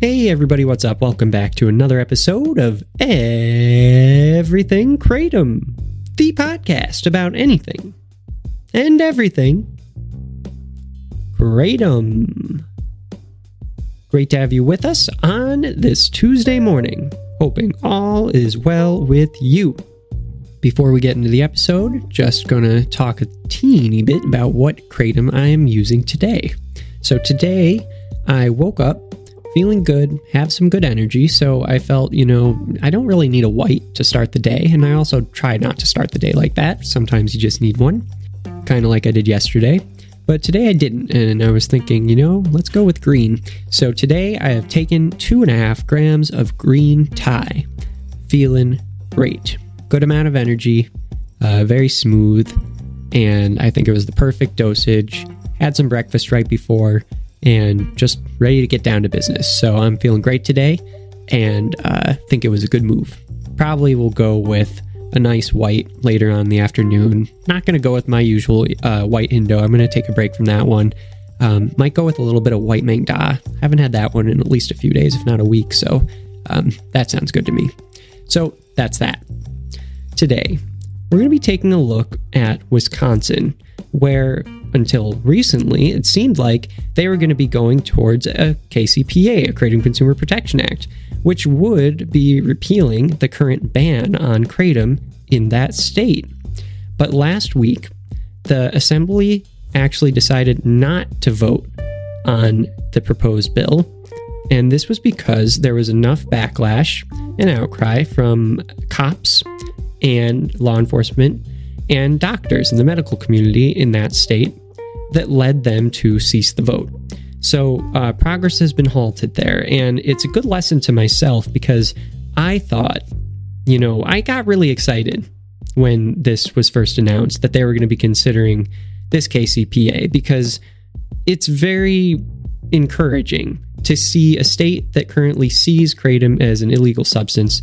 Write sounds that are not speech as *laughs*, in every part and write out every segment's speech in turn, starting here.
Hey everybody, what's up? Welcome back to another episode of Everything Kratom, the podcast about anything and everything Kratom. Great to have you with us on this Tuesday morning. Hoping all is well with you. Before we get into the episode, just gonna talk a teeny bit about what Kratom I am using today. So today I woke up feeling good, have some good energy. So I felt, you know, I don't really need a white to start the day. And I also try not to start the day like that. Sometimes you just need one, kind of like I did yesterday. But today I didn't. And I was thinking, you know, let's go with green. So today I have taken two and a half grams of green Thai. Feeling great. Good amount of energy, uh, very smooth. And I think it was the perfect dosage. Had some breakfast right before and just ready to get down to business. So I'm feeling great today and uh, think it was a good move. Probably will go with a nice white later on in the afternoon. Not going to go with my usual uh, white Indo. I'm going to take a break from that one. Um, might go with a little bit of white Maeng Da. Haven't had that one in at least a few days, if not a week. So um, that sounds good to me. So that's that. Today, we're going to be taking a look at Wisconsin, where until recently, it seemed like they were going to be going towards a KCPA, a Kratom Consumer Protection Act, which would be repealing the current ban on Kratom in that state. But last week, the Assembly actually decided not to vote on the proposed bill. And this was because there was enough backlash and outcry from cops and law enforcement and doctors in the medical community in that state that led them to cease the vote. So uh, progress has been halted there. And it's a good lesson to myself because I thought, you know, I got really excited when this was first announced that they were going to be considering this KCPA because it's very encouraging to see a state that currently sees kratom as an illegal substance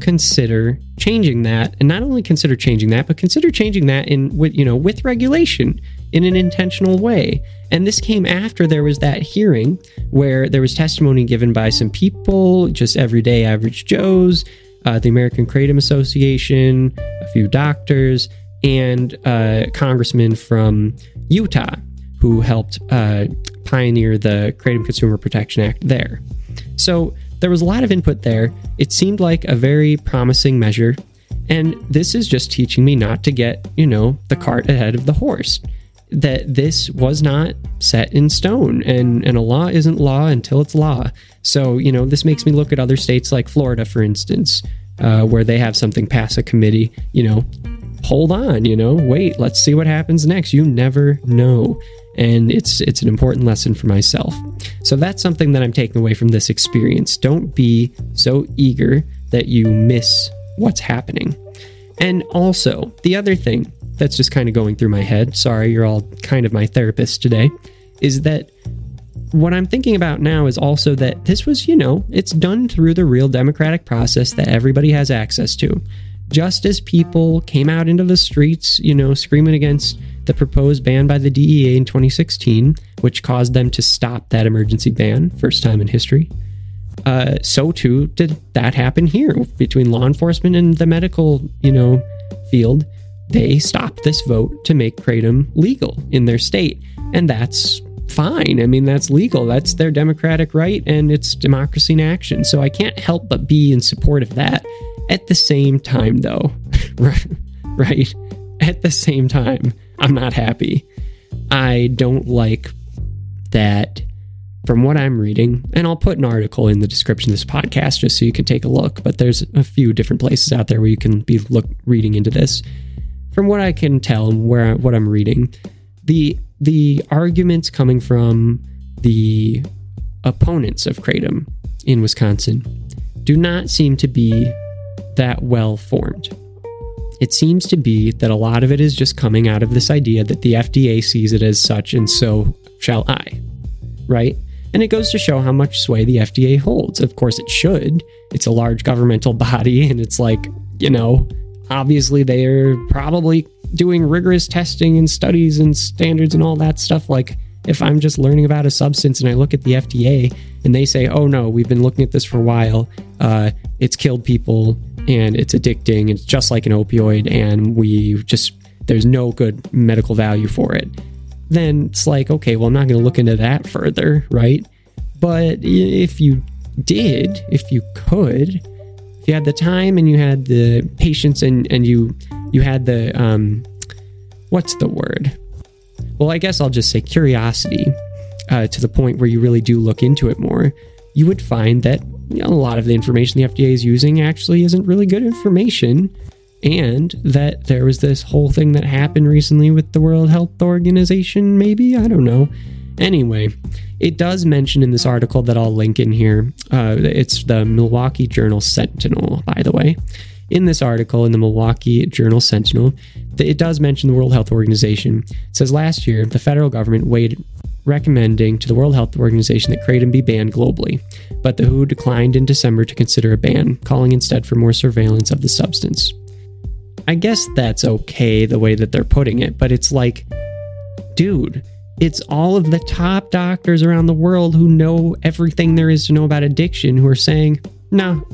consider changing that and not only consider changing that but consider changing that in with you know with regulation in an intentional way and this came after there was that hearing where there was testimony given by some people just everyday average joes uh, the american kratom association a few doctors and a congressman from utah who helped uh, pioneer the kratom consumer protection act there so there was a lot of input there. It seemed like a very promising measure. And this is just teaching me not to get, you know, the cart ahead of the horse. That this was not set in stone and, and a law isn't law until it's law. So, you know, this makes me look at other states like Florida, for instance, uh, where they have something pass a committee, you know, hold on, you know, wait, let's see what happens next. You never know and it's it's an important lesson for myself. So that's something that I'm taking away from this experience. Don't be so eager that you miss what's happening. And also, the other thing that's just kind of going through my head, sorry, you're all kind of my therapist today, is that what I'm thinking about now is also that this was, you know, it's done through the real democratic process that everybody has access to. Just as people came out into the streets, you know, screaming against the proposed ban by the DEA in 2016, which caused them to stop that emergency ban, first time in history. Uh, so too did that happen here between law enforcement and the medical, you know, field. They stopped this vote to make kratom legal in their state, and that's fine. I mean, that's legal. That's their democratic right, and it's democracy in action. So I can't help but be in support of that. At the same time, though, *laughs* right? At the same time, I'm not happy. I don't like that from what I'm reading, and I'll put an article in the description of this podcast just so you can take a look, but there's a few different places out there where you can be look reading into this. From what I can tell where what I'm reading, the the arguments coming from the opponents of Kratom in Wisconsin do not seem to be that well formed. It seems to be that a lot of it is just coming out of this idea that the FDA sees it as such and so shall I, right? And it goes to show how much sway the FDA holds. Of course, it should. It's a large governmental *laughs* body, and it's like, you know, obviously they're probably doing rigorous testing and studies and standards and all that stuff. Like, if I'm just learning about a substance and I look at the FDA and they say, oh no, we've been looking at this for a while, uh, it's killed people and it's addicting, it's just like an opioid, and we just, there's no good medical value for it then it's like, okay, well, I'm not going to look into that further, right? But if you did, if you could, if you had the time and you had the patience and, and you you had the um, what's the word? Well, I guess I'll just say curiosity uh, to the point where you really do look into it more. You would find that you know, a lot of the information the FDA is using actually isn't really good information and that there was this whole thing that happened recently with the World Health Organization, maybe? I don't know. Anyway, it does mention in this article that I'll link in here. Uh, it's the Milwaukee Journal Sentinel, by the way. In this article in the Milwaukee Journal Sentinel, it does mention the World Health Organization. It says last year, the federal government weighed recommending to the World Health Organization that kratom be banned globally, but the WHO declined in December to consider a ban, calling instead for more surveillance of the substance. I guess that's okay the way that they're putting it, but it's like, dude, it's all of the top doctors around the world who know everything there is to know about addiction who are saying, no,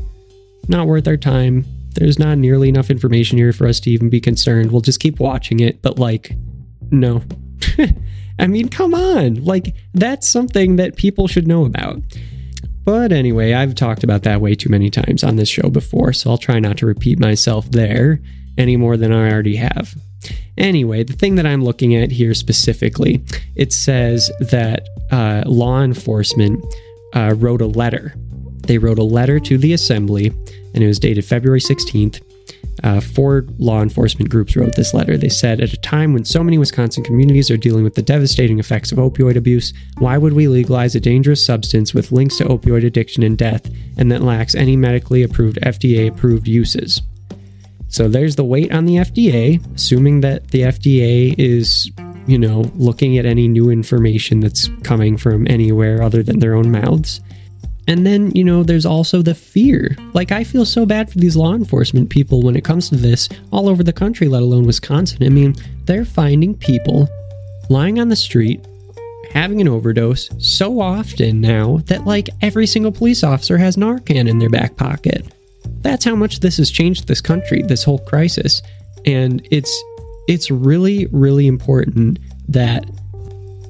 not worth our time. There's not nearly enough information here for us to even be concerned. We'll just keep watching it, but like, no. *laughs* I mean, come on. Like, that's something that people should know about. But anyway, I've talked about that way too many times on this show before, so I'll try not to repeat myself there any more than I already have. Anyway, the thing that I'm looking at here specifically, it says that uh, law enforcement uh, wrote a letter. They wrote a letter to the assembly, and it was dated February 16th. Uh, four law enforcement groups wrote this letter. They said, At a time when so many Wisconsin communities are dealing with the devastating effects of opioid abuse, why would we legalize a dangerous substance with links to opioid addiction and death and that lacks any medically approved FDA approved uses? So there's the weight on the FDA, assuming that the FDA is, you know, looking at any new information that's coming from anywhere other than their own mouths. And then, you know, there's also the fear. Like, I feel so bad for these law enforcement people when it comes to this all over the country, let alone Wisconsin. I mean, they're finding people lying on the street having an overdose so often now that, like, every single police officer has Narcan in their back pocket. That's how much this has changed this country, this whole crisis. And it's it's really really important that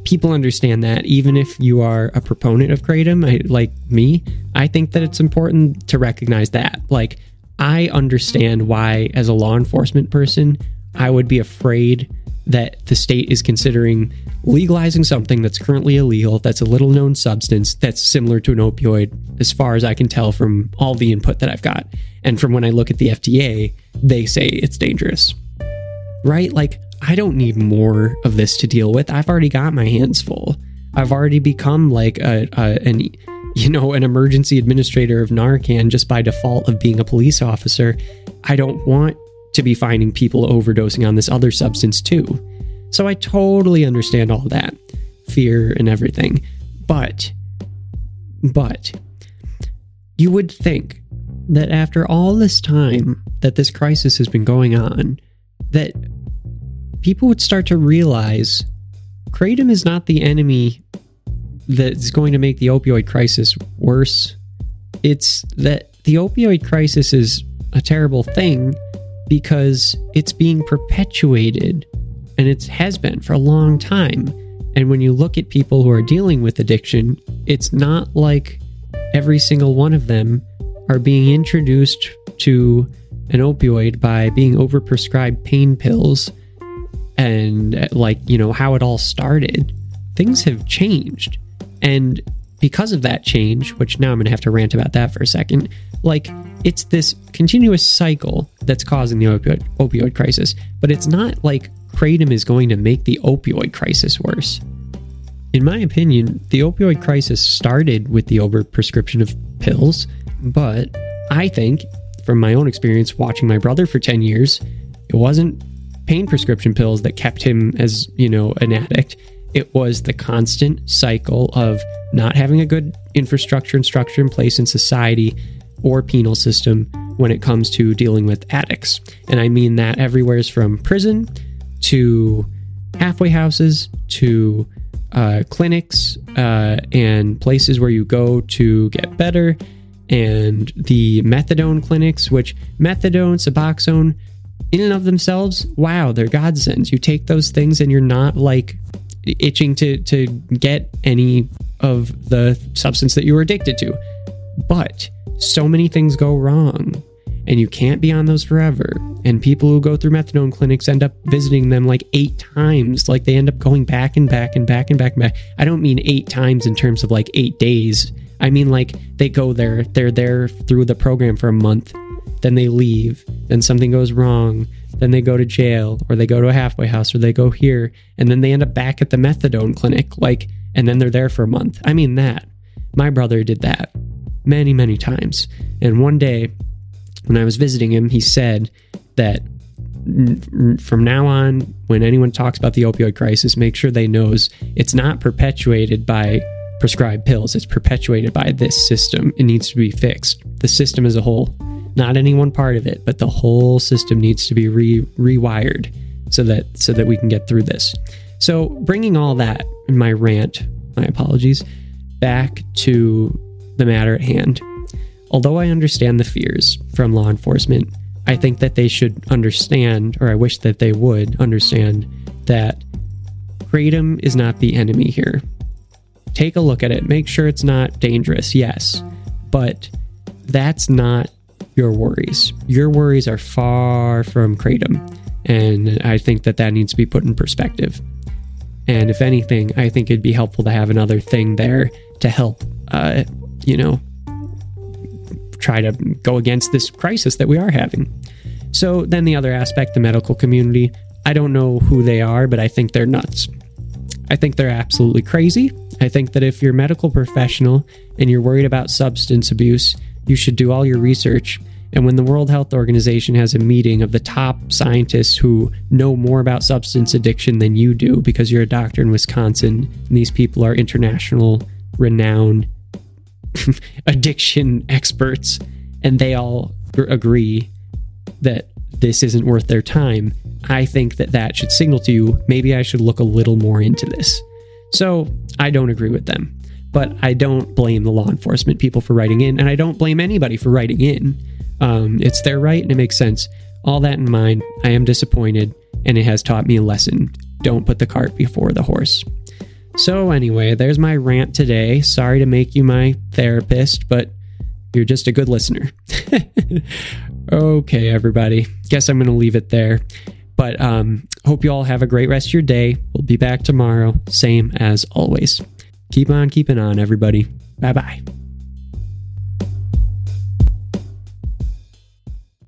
people understand that even if you are a proponent of kratom I, like me i think that it's important to recognize that like i understand why as a law enforcement person i would be afraid that the state is considering legalizing something that's currently illegal, that's a little known substance, that's similar to an opioid, as far as I can tell from all the input that I've got. And from when I look at the FDA, they say it's dangerous. Right? Like, I don't need more of this to deal with. I've already got my hands full. I've already become like a, a an you know an emergency administrator of Narcan just by default of being a police officer. I don't want to be finding people overdosing on this other substance too. So I totally understand all that fear and everything. But, but, you would think that after all this time that this crisis has been going on, that people would start to realize Kratom is not the enemy that's going to make the opioid crisis worse. It's that the opioid crisis is a terrible thing because it's being perpetuated and it has been for a long time. And when you look at people who are dealing with addiction, it's not like every single one of them are being introduced to an opioid by being overprescribed pain pills and uh, like, you know, how it all started. Things have changed. And because of that change, which now I'm going to have to rant about that for a second, like it's this continuous cycle that's causing the opioid, opioid crisis, but it's not like Kratom is going to make the opioid crisis worse. In my opinion, the opioid crisis started with the overprescription of pills, but I think, from my own experience watching my brother for 10 years, it wasn't pain prescription pills that kept him as, you know, an addict. It was the constant cycle of not having a good infrastructure and structure in place in society or penal system when it comes to dealing with addicts. And I mean that everywhere's from prison to halfway houses to uh, clinics uh, and places where you go to get better, and the methadone clinics, which methadone, Suboxone, in and of themselves, wow, they're godsends. You take those things and you're not like itching to to get any of the substance that you were addicted to. But so many things go wrong and you can't be on those forever. And people who go through methadone clinics end up visiting them like eight times. Like they end up going back and back and back and back and back. I don't mean eight times in terms of like eight days. I mean like they go there, they're there through the program for a month, then they leave, then something goes wrong, then they go to jail or they go to a halfway house or they go here, and then they end up back at the methadone clinic, like, and then they're there for a month. I mean that. My brother did that many, many times. And one day when I was visiting him, he said that from now on, when anyone talks about the opioid crisis, make sure they knows it's not perpetuated by prescribed pills. It's perpetuated by this system. It needs to be fixed. The system as a whole, not any one part of it, but the whole system needs to be re- rewired so that so that we can get through this. So, bringing all that in my rant, my apologies, back to the matter at hand. Although I understand the fears from law enforcement, I think that they should understand, or I wish that they would understand, that Kratom is not the enemy here. Take a look at it. Make sure it's not dangerous, yes, but that's not your worries. Your worries are far from Kratom, and I think that that needs to be put in perspective. And if anything, I think it'd be helpful to have another thing there to help, uh, you know, try to go against this crisis that we are having. So then the other aspect, the medical community, I don't know who they are, but I think they're nuts. I think they're absolutely crazy. I think that if you're a medical professional and you're worried about substance abuse, you should do all your research. And when the World Health Organization has a meeting of the top scientists who know more about substance addiction than you do because you're a doctor in Wisconsin, and these people are international renowned *laughs* addiction experts, and they all agree that this isn't worth their time, I think that that should signal to you maybe I should look a little more into this. So I don't agree with them, but I don't blame the law enforcement people for writing in, and I don't blame anybody for writing in. Um, it's their right and it makes sense. All that in mind, I am disappointed, and it has taught me a lesson. Don't put the cart before the horse. So, anyway, there's my rant today. Sorry to make you my therapist, but you're just a good listener. *laughs* okay, everybody. Guess I'm going to leave it there. But um, hope you all have a great rest of your day. We'll be back tomorrow, same as always. Keep on keeping on, everybody. Bye bye.